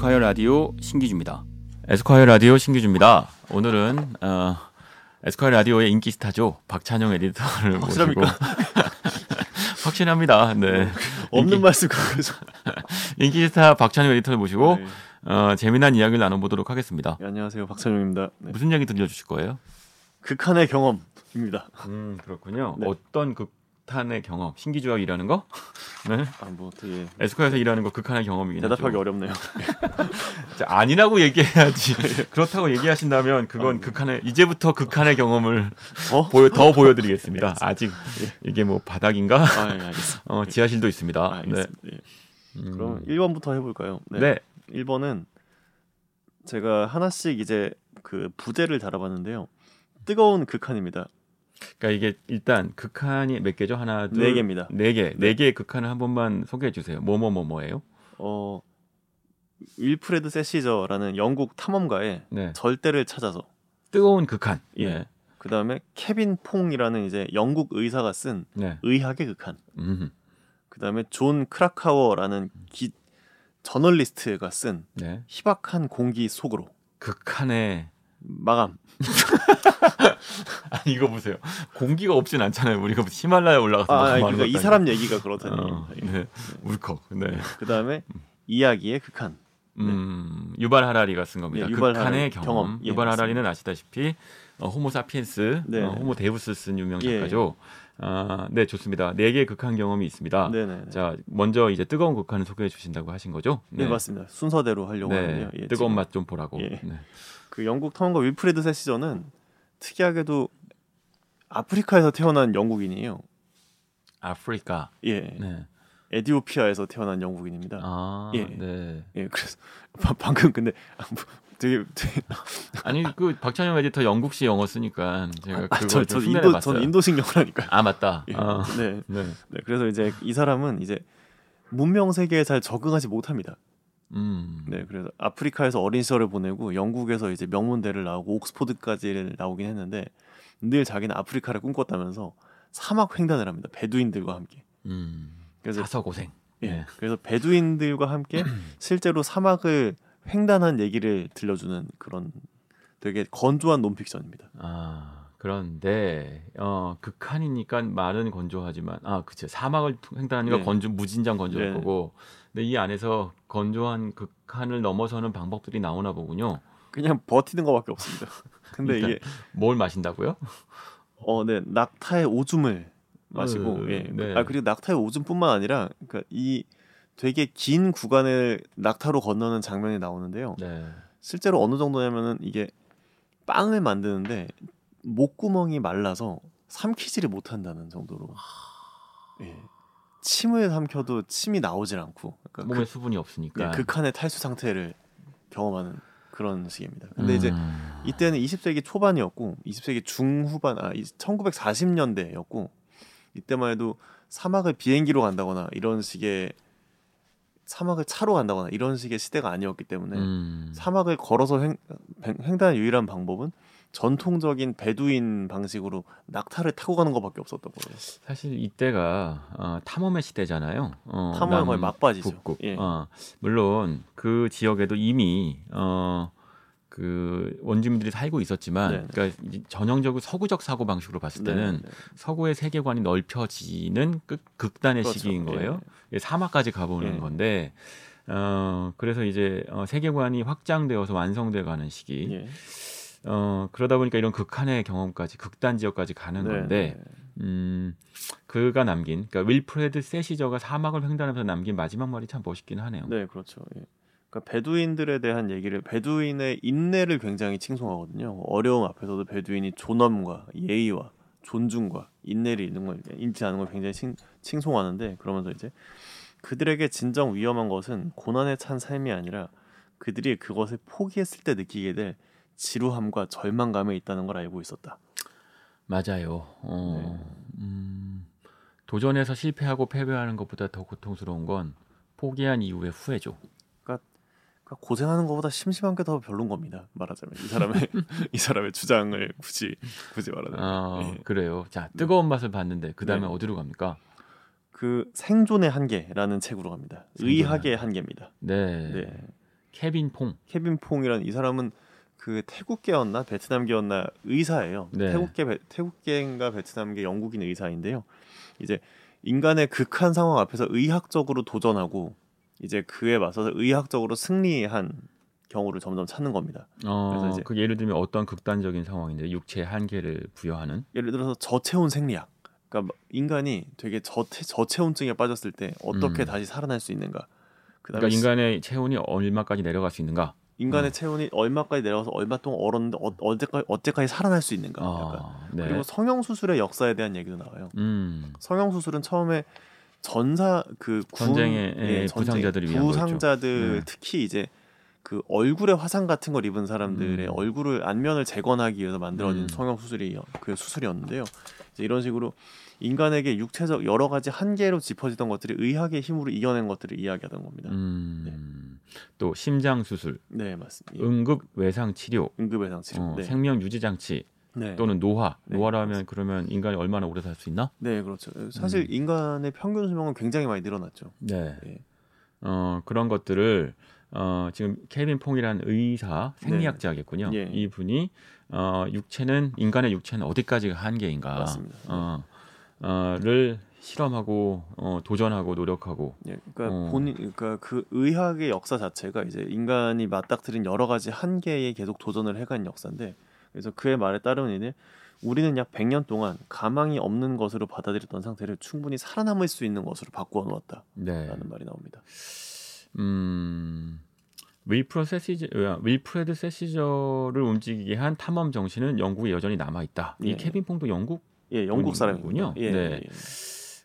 Esquire 라디오 신기주입니다. Esquire 라디오 신기주입니다. 오늘은 어, Esquire 라디오의 인기 스타죠 박찬용 에디터를 모시고 확신합니다. 네. 없는 인기, 말씀 그거죠. 인기 스타 박찬용 에디터를 모시고 네. 어, 재미난 이야기를 나눠보도록 하겠습니다. 네, 안녕하세요 박찬용입니다. 네. 무슨 얘기 들려주실 거예요? 극한의 경험입니다. 음 그렇군요. 네. 어떤 극한의 경험? 신기주와 일하는 거? 네. 아뭐 되게 Esquire에서 일하는 거 극한의 경험이긴 대답하기 하죠. 어렵네요. 자, 아니라고 얘기해야지. 그렇다고 얘기하신다면 그건 극한의 이제부터 극한의 경험을 어? 보여, 더 보여드리겠습니다. 아직 이게 뭐 바닥인가? 아 예. 어, 지하실도 있습니다. 아, 알겠습니다. 예. 음, 그럼 1번부터 해볼까요? 네. 1번은 제가 하나씩 이제 그 부제를 달아봤는데요. 뜨거운 극한입니다. 그러니까 이게 일단 극한이 몇 개죠? 하나, 둘, 네 개입니다. 네 개, 네 개의 극한을 한 번만 소개해 주세요. 뭐뭐뭐뭐예요? 어 윌프레드 세시저라는 영국 탐험가의 네, 절대를 찾아서 뜨거운 극한. 예. 네, 그 다음에 케빈 퐁이라는 이제 영국 의사가 쓴 네. 의학의 극한. 음, 그 다음에 존 크라카워라는 기, 저널리스트가 쓴 네. 희박한 공기 속으로 극한의 마감. 아니 이거 보세요. 공기가 없진 않잖아요. 우리가 히말라야 올라가서 아, 뭐 아니, 그러니까 이 사람 얘기가 그렇다니. 어, 네. 울컥. 네. 그 다음에 이야기의 극한. 음, 유발 하라리가 쓴 겁니다. 네, 유발 극한의 하라리, 경험. 경험. 예, 유발 맞습니다. 하라리는 아시다시피 어, 호모 사피엔스, 네. 어, 호모 데우스 쓴 유명 예. 작가죠. 아, 네, 좋습니다. 네 개의 극한 경험이 있습니다. 네네. 자, 먼저 이제 뜨거운 극한을 소개해 주신다고 하신 거죠? 네. 맞습니다. 순서대로 하려고 네, 하는데요. 예, 뜨거운 맛 좀 보라고. 예. 네. 그 영국 탐험가 윌프레드 세시저는 특이하게도 아프리카에서 태어난 영국인이에요. 아프리카. 예. 네. 에디오피아에서 태어난 영국인입니다. 아, 예. 네. 예. 그래서 바- 방금 근데 아, 뭐 되게, 되게 아니 그 박찬영 에디터 영국시 영어 쓰니까 제가 아, 그거 저, 좀저 인도 봤어요. 저는 인도식 영어라니까요. 아 맞다. 예. 아, 네. 네. 네. 그래서 이제 이 사람은 이제 문명 세계에 잘 적응하지 못합니다. 음. 네, 그래서 아프리카에서 어린 시절을 보내고 영국에서 이제 명문대를 나오고 옥스포드까지 나오긴 했는데 늘 자기는 아프리카를 꿈꿨다면서 사막 횡단을 합니다. 베두인들과 함께. 음. 그래서 사서 고생. 예, 네. 그래서 베두인들과 함께 실제로 사막을 횡단한 얘기를 들려주는 그런 되게 건조한 논픽션입니다. 아 그런데 어 극한이니까 말은 건조하지만 아 그쵸 사막을 횡단하니까 네. 건조 무진장 건조할 네. 거고 근데 이 안에서 건조한 극한을 넘어서는 방법들이 나오나 보군요. 그냥 버티는 것밖에 없습니다. 근데 이게 뭘 마신다고요? 어, 네, 낙타의 오줌을 마시고, 어, 예. 네. 아 그리고 낙타의 오줌뿐만 아니라, 그러니까 이 되게 긴 구간을 낙타로 건너는 장면이 나오는데요. 네. 실제로 어느 정도냐면은 이게 빵을 만드는데 목구멍이 말라서 삼키지를 못한다는 정도로. 예. 침을 삼켜도 침이 나오질 않고, 그러니까 몸에 수분이 없으니까. 그, 예, 극한의 탈수 상태를 경험하는 그런 식입니다. 근데 이제 음. 이때는 20세기 초반이었고 20세기 중후반 아 1940년대였고 이때만 해도 사막을 비행기로 간다거나 이런 식의 사막을 차로 간다거나 이런 식의 시대가 아니었기 때문에 음. 사막을 걸어서 횡, 횡- 횡단의 유일한 방법은 전통적인 베두인 방식으로 낙타를 타고 가는 것밖에 없었던 거예요. 사실 이때가 어, 탐험의 시대잖아요. 어, 탐험의 거의 막바지죠. 북극. 예. 어, 물론 그 지역에도 이미 어, 그 원주민들이 살고 있었지만, 네. 그러니까 전형적으로 서구적 사고 방식으로 봤을 때는 네, 네. 서구의 세계관이 넓혀지는 끝, 극단의 그렇죠. 시기인 거예요. 예. 예, 사막까지 가보는 예. 건데, 어, 그래서 이제 어, 세계관이 확장되어서 완성돼 가는 시기. 예. 어, 그러다 보니까 이런 극한의 경험까지 극단 지역까지 가는 네, 건데, 네. 음, 그가 남긴, 그러니까 윌프레드 세시저가 사막을 횡단하면서 남긴 마지막 말이 참 멋있긴 하네요. 네, 그렇죠. 예. 그러니까 베두인들에 대한 얘기를 베두인의 인내를 굉장히 칭송하거든요. 어려움 앞에서도 베두인이 존엄과 예의와 존중과 인내를 잃는 걸 잃지 않은 걸 굉장히 칭, 칭송하는데 그러면서 이제 그들에게 진정 위험한 것은 고난에 찬 삶이 아니라 그들이 그것을 포기했을 때 느끼게 될 지루함과 절망감에 있다는 걸 알고 있었다. 맞아요. 어, 네. 음, 도전해서 실패하고 패배하는 것보다 더 고통스러운 건 포기한 이후의 후회죠. 그러니까 고생하는 것보다 심심한 게 더 별론 겁니다. 말하자면 이 사람의 이 사람의 주장을 굳이 굳이 말하자면 아, 예. 그래요. 자, 뜨거운 맛을 봤는데 그 다음에 네. 어디로 갑니까? 그 생존의 한계라는 책으로 갑니다. 의학의 한계입니다. 네. 네. 케빈 퐁. 케빈 퐁이라는 이 사람은 그 태국계였나 베트남계였나 의사예요. 네. 태국계 베, 태국계인가 베트남계 영국인 의사인데요. 이제 인간의 극한 상황 앞에서 의학적으로 도전하고 이제 그에 맞서서 의학적으로 승리한 경우를 점점 찾는 겁니다. 어, 그래서 이제- 그 예를 들면 어떤 극단적인 상황인데 육체의 한계를 부여하는. 예를 들어서 저체온 생리학. 그러니까 인간이 되게 저체, 저체온증에 빠졌을 때 어떻게 음. 다시 살아날 수 있는가. 그러니까 인간의 체온이 얼마까지 내려갈 수 있는가? 인간의 어. 체온이 얼마까지 내려가서 얼마 동안 얼었는데 어, 언제까지 어때까지 살아날 수 있는가. 아, 네. 그리고 성형 수술의 역사에 대한 얘기도 나와요. 음. 성형 수술은 처음에 전사 그 군- 전쟁의 예, 예, 전쟁, 부상자들을 위한 부상자들 거였죠. 네. 특히 이제 그 얼굴에 화상 같은 걸 입은 사람들의 음. 얼굴을 안면을 재건하기 위해서 만들어진 음. 성형 수술이 그 수술이었는데요. 이제 이런 식으로 인간에게 육체적 여러 가지 한계로 짚어지던 것들이 의학의 힘으로 이겨낸 것들을 이야기하던 겁니다. 음. 또 심장 수술, 네 맞습니다. 예. 응급 외상 치료, 응급 외상 치료. 어, 네. 생명 유지 장치 네. 또는 노화. 네, 노화라면 그러면 인간이 얼마나 오래 살 수 있나? 네 그렇죠. 사실 음. 인간의 평균 수명은 굉장히 많이 늘어났죠. 네. 예. 어, 그런 것들을 어, 지금 케빈 퐁이라는 의사 생리학자겠군요. 예. 이분이 어, 육체는 인간의 육체는 어디까지가 한계인가? 맞습니다. 어, 어를 실험하고 어, 도전하고 노력하고 예, 그러니까 어. 본인, 그러니까 그 의학의 역사 자체가 이제 인간이 맞닥뜨린 여러 가지 한계에 계속 도전을 해간 역사인데, 그래서 그의 말에 따르면 이제 우리는 약 100년 동안 가망이 없는 것으로 받아들였던 상태를 충분히 살아남을 수 있는 것으로 바꾸어 놓았다라는 네. 말이 나옵니다. 음, 윌프레드 세시저, 어, 윌프레드 세시저를 움직이게 한 탐험 정신은 영국에 여전히 남아 있다. 이 예. 케빈 퐁도 영국 예, 영국 사람이군요. 예, 네. 예, 예.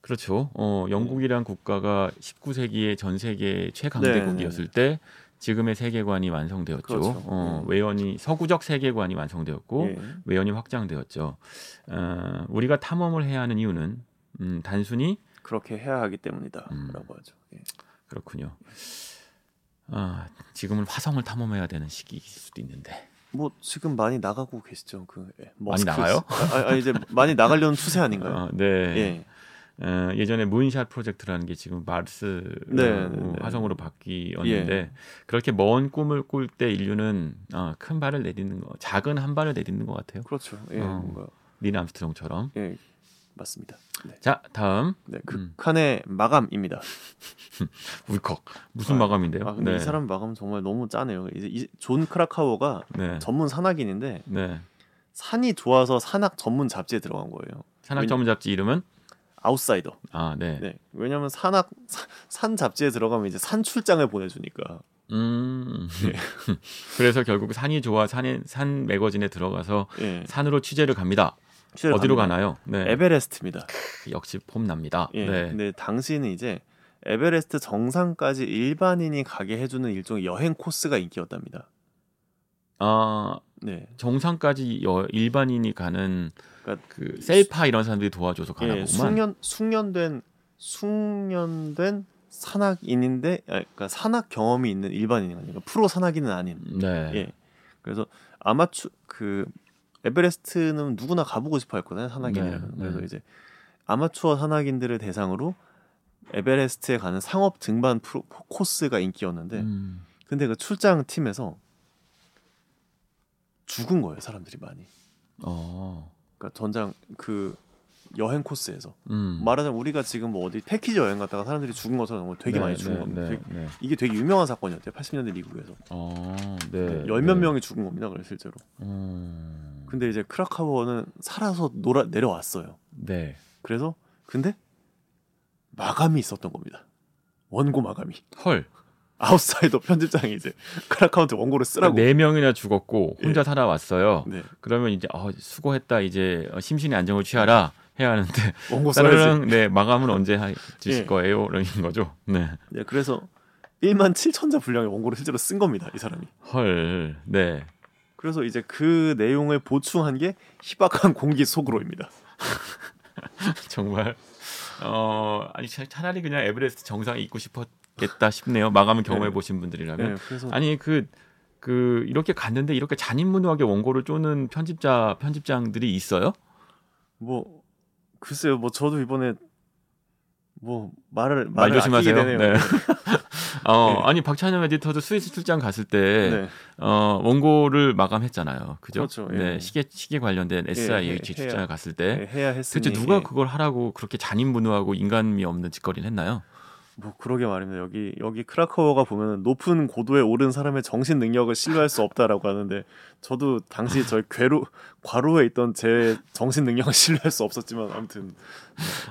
그렇죠. 어, 영국이란 국가가 19세기의 전 세계 최강대국이었을 때 지금의 세계관이 완성되었죠. 그렇죠. 어, 예. 외연이 서구적 세계관이 완성되었고 예. 외연이 확장되었죠. 어, 우리가 탐험을 해야 하는 이유는 음, 단순히 그렇게 해야 하기 때문이다라고 음. 하죠. 예. 그렇군요. 아, 지금은 화성을 탐험해야 되는 시기일 수도 있는데. 뭐 지금 많이 나가고 계시죠. 그 예, 많이 나가요? 아, 아, 이제 많이 나가려는 추세 아닌가요? 어, 네. 예. 어, 예전에 moonshot 프로젝트라는 게 지금 Mars 네, 어, 네, 네. 화성으로 바뀌었는데 예. 그렇게 먼 꿈을 꿀 때 인류는 어, 큰 발을 내딛는 거, 작은 한 발을 내딛는 것 같아요. 그렇죠. 예, 어. 뭔가 닐 암스트롱처럼. 예, 맞습니다. 네. 자, 다음 네, 음. 극한의 마감입니다. 울컥 무슨 아, 마감인데요? 아, 근데 네. 이 사람 마감 정말 너무 짜네요. 이제 이- 존 크라카워가 네. 전문 산악인인데 네. 산이 좋아서 산악 전문 잡지에 들어간 거예요. 산악 전문 잡지 이름은 Outsider. 아, 네. 네. 왜냐하면 산악 사- 산 잡지에 들어가면 이제 산 출장을 보내주니까. 음. 네. 그래서 결국 산이 좋아 산에 산 매거진에 들어가서 예. 산으로 취재를 갑니다. 취재를 어디로 갑니다. 가나요? 네. 에베레스트입니다. 역시 폼납니다. 예. 네. 근데 당시는 이제 에베레스트 정상까지 일반인이 가게 해주는 일종의 여행 코스가 인기였답니다. 아, 네. 정상까지 여- 일반인이 가는 그러니까 그 셀파 이런 사람들이 도와줘서 가나 예, 보구만. 숙련 숙련된 숙련된 산악인인데, 아, 그러니까 산악 경험이 있는 일반인이 아니고 프로 산악인은 아닌. 네. 예. 그래서 아마추 그 에베레스트는 누구나 가보고 싶어 했거든요 산악인이라면. 네, 그래서 네. 이제 아마추어 산악인들을 대상으로 에베레스트에 가는 상업 등반 프로, 코스가 인기였는데, 음. 근데 그 출장 팀에서 죽은 거예요 사람들이 많이. 어. 그러니까 전장 그 여행 코스에서. 음. 말하자면 우리가 지금 뭐 어디 패키지 여행 갔다가 사람들이 죽은 것처럼 되게 네, 많이 죽은 네, 겁니다. 네, 되게- 네. 이게 되게 유명한 사건이었대요. 80년대 미국에서. 어. 네. 열몇 네. 명이 죽은 겁니다. 그래 실제로. 음. 근데 이제 크라카워는 살아서 놀아 내려왔어요. 네. 그래서 근데 마감이 있었던 겁니다. 원고 마감이. 헐. 아웃사이더 편집장이 이제 크라카우한테 원고를 쓰라고. 네 명이나 죽었고 혼자 살아왔어요. 네. 그러면 이제 어, 수고했다 이제 어, 심신의 안정을 취하라 해야 하는데 원고 써야지. 네 마감은 언제 하, 주실 예. 거예요? 이런 거죠. 네. 네, 그래서 1만 7천 자 분량의 원고를 실제로 쓴 겁니다. 이 사람이. 헐. 네. 그래서 이제 그 내용을 보충한 게 희박한 공기 속으로입니다. 정말 어 아니 차- 차라리 그냥 에베레스트 정상에 있고 싶었 겠다 싶네요. 마감을 경험해 네. 보신 분들이라면 네, 그래서 아니 그그 이렇게 갔는데 이렇게 잔인무도하게 원고를 쪼는 편집자 편집장들이 있어요? 뭐 글쎄요, 뭐 저도 이번에 뭐 말을 말 조심하세요. 네. 어, 네. 아니 박찬영 에디터도 스위스 출장 갔을 때 네. 어, 원고를 마감했잖아요. 그죠? 그렇죠. 예. 네, 시계 시계 관련된 SIH 해- 출장을 갔을 때 네, 해야 했으니 대체 누가 예. 그걸 하라고 그렇게 잔인무누하고 인간미 없는 짓거리를 했나요? 뭐 그러게 말입니다. 여기 여기 크라카오가 보면 높은 고도에 오른 사람의 정신 능력을 신뢰할 수 없다라고 하는데 저도 당시 저희 괴로 과로에 있던 제 정신 능력을 신뢰할 수 없었지만 아무튼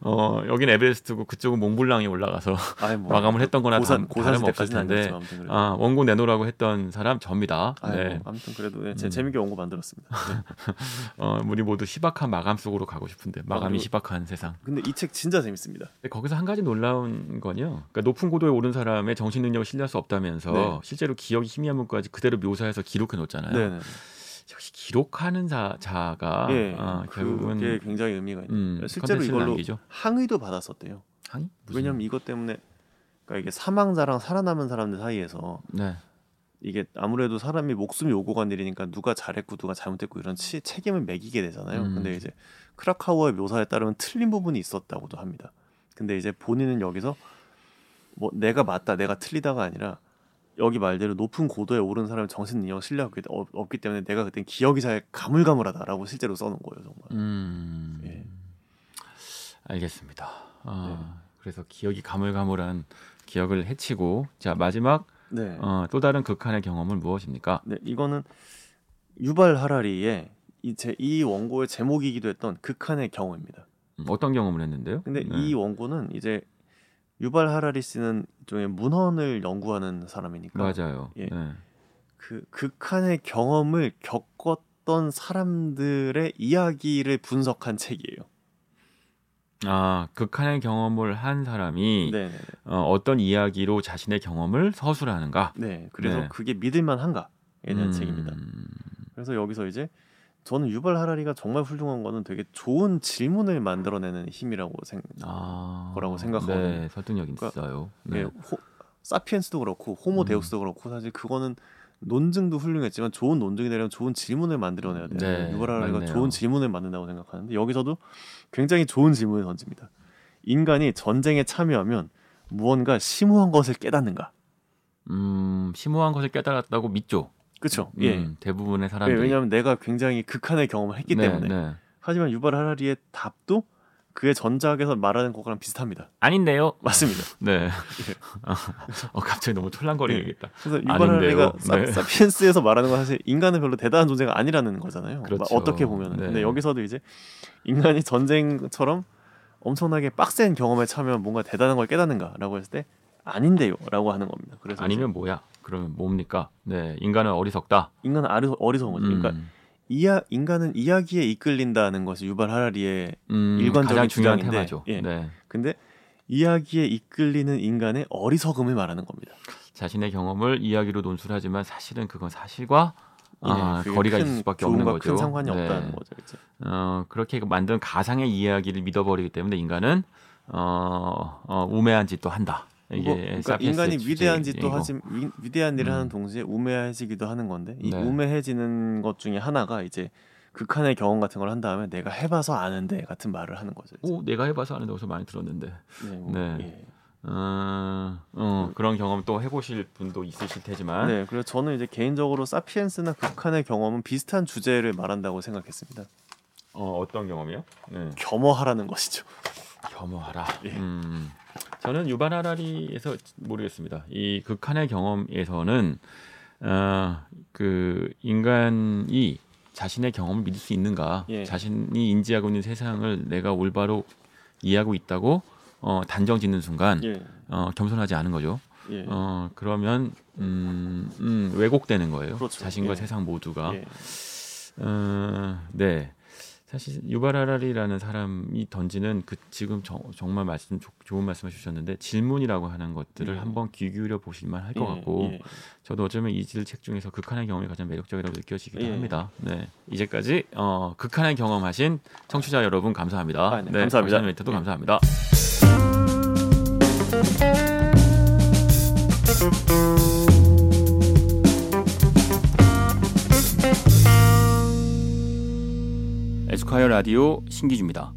어, 여긴 에베레스트고 그쪽은 몽블랑에 올라가서 아이 뭐 마감을 했던 거나 고산 다, 고산 때까지는 텐데 아무튼 아, 원고 내놓으라고 했던 사람 접니다. 아이 네. 뭐 아무튼 그래도 네, 제 음. 재밌게 원고 만들었습니다. 네. 어, 우리 모두 희박한 마감 속으로 가고 싶은데 마감이 그리고- 희박한 세상. 근데 이 책 진짜 재밌습니다. 거기서 한 가지 놀라운 건요. 그러니까 높은 고도에 오른 사람의 정신 능력을 신뢰할 수 없다면서 네. 실제로 기억이 희미한 분까지 그대로 묘사해서 기록해 놓잖아요. 역시 기록하는 자, 자가 예, 어, 그게 결국은 굉장히 의미가 있는. 음, 실제로 이걸로 남기죠. 항의도 받았었대요. 항의? 무슨- 왜냐면 이것 때문에 그러니까 이게 사망자랑 살아남은 사람들 사이에서 네. 이게 아무래도 사람이 목숨이 오고 간 일이니까 누가 잘했고 누가 잘못했고 이런 치, 책임을 매기게 되잖아요. 음. 근데 이제 크라카우의 묘사에 따르면 틀린 부분이 있었다고도 합니다. 근데 이제 본인은 여기서 뭐 내가 맞다, 내가 틀리다가 아니라 여기 말대로 높은 고도에 오른 사람의 정신 능력 신뢰가 그때 없- 없기 때문에 내가 그때 기억이 잘 가물가물하다라고 실제로 써놓은 거예요, 정말. 음. 예. 알겠습니다. 어, 네. 그래서 기억이 가물가물한 기억을 해치고 자 마지막 네. 어, 또 다른 극한의 경험은 무엇입니까? 네, 이거는 유발 하라리의 이, 제, 이 원고의 제목이기도 했던 극한의 경험입니다. 음, 어떤 경험을 했는데요? 근데 네. 이 원고는 이제 유발 하라리 씨는 일종의 문헌을 연구하는 사람이니까 맞아요. 예. 네. 그 극한의 경험을 겪었던 사람들의 이야기를 분석한 책이에요. 아 극한의 경험을 한 사람이 네, 네, 어, 어떤 이야기로 자신의 경험을 서술하는가? 네. 그래서 네. 그게 믿을만한가에 대한 음, 책입니다. 그래서 여기서 이제 저는 유발 하라리가 정말 훌륭한 거는 되게 좋은 질문을 만들어내는 힘이라고 생각. 아, 거라고 생각하거든요. 네, 설득력 그러니까 있어요. 예, 네. 호, 사피엔스도 그렇고 호모 음. 데우스도 그렇고 사실 그거는 논증도 훌륭했지만 좋은 논증이 되려면 좋은 질문을 만들어내야 돼요. 네, 유발 하라리가 맞네요. 좋은 질문을 만든다고 생각하는데 여기서도 굉장히 좋은 질문을 던집니다. 인간이 전쟁에 참여하면 무언가 심오한 것을 깨닫는가? 음, 심오한 것을 깨달았다고 믿죠. 그렇죠. 음, 예. 대부분의 예, 사람들이. 왜냐하면 내가 굉장히 극한의 경험을 했기 네, 때문에. 네. 하지만 유발 하라리의 답도 그의 전작에서 말하는 것과랑 비슷합니다. 아닌데요. 맞습니다. 네. 어, 갑자기 너무 촐랑거리겠다. 그래서 아닌데요. 유발하리가 사, 네. 사피엔스에서 말하는 건 사실 인간은 별로 대단한 존재가 아니라는 거잖아요. 그렇죠. 마- 어떻게 보면. 은 네. 근데 여기서도 이제 인간이 전쟁처럼 엄청나게 빡센 경험에 참여하면 뭔가 대단한 걸 깨닫는가라고 했을 때 아닌데요라고 하는 겁니다. 그래서 아니면 뭐야? 그러면 뭡니까? 네, 인간은 어리석다. 인간은 아리, 어리석은 거죠. 그러니까 음, 이야 인간은 이야기에 이끌린다는 것이 유발 하라리의 음, 일관적인 가장 중요한 주장인데, 테마죠. 예. 네. 근데 이야기에 이끌리는 인간의 어리석음을 말하는 겁니다. 자신의 경험을 이야기로 논술하지만 사실은 그건 사실과 아, 예, 그게 거리가 큰 있을 수밖에 없는 거죠. 큰 상관이 네. 없다는 거죠. 이제. 어, 그렇게 만든 가상의 이야기를 믿어버리기 때문에 인간은 어, 어, 우매한 짓도 한다. 이게 뭐, 그러니까 인간이 위대한. 짓도 하지 위, 위대한 일을 음. 하는 동시에 우매해지기도 하는 건데 이 네. 우매해지는 것 중에 하나가 이제 극한의 경험 같은 걸 한 다음에 내가 해봐서 아는데 같은 말을 하는 거죠. 이제. 오, 내가 해봐서 아는 데서 많이 들었는데. 네, 뭐, 네. 예. 어, 어, 그런 경험 또 해보실 분도 있으실 테지만 네, 그래서 저는 이제 개인적으로 사피엔스나 극한의 경험은 비슷한 주제를 말한다고 생각했습니다. 어, 어떤 경험이요? 네. 겸허하라는 것이죠. 겸허하라. 예. 음, 저는 유반 하라리에서 모르겠습니다. 이 극한의 경험에서는 어, 그 인간이 자신의 경험을 믿을 수 있는가, 예. 자신이 인지하고 있는 세상을 내가 올바로 이해하고 있다고 어, 단정짓는 순간 예, 어, 겸손하지 않은 거죠. 예, 어, 그러면 음, 음, 왜곡되는 거예요. 그렇죠. 자신과 예. 세상 모두가. 예. 어, 네. 사실 유발하라리라는 사람이 던지는 그 지금 정, 정말 말씀 조- 좋은 말씀을 주셨는데 질문이라고 하는 것들을 예. 한번 귀 기울여 보실만 할것 예, 같고 예. 저도 어쩌면 이질 책 중에서 극한의 경험이 가장 매력적이라고 느껴지기도 예. 합니다. 네. 이제까지 어, 극한의 경험하신 청취자 여러분 감사합니다. 아, 네, 감사합니다. 멘트도 예. 감사합니다. 에 스콰이어 라디오 신기주입니다.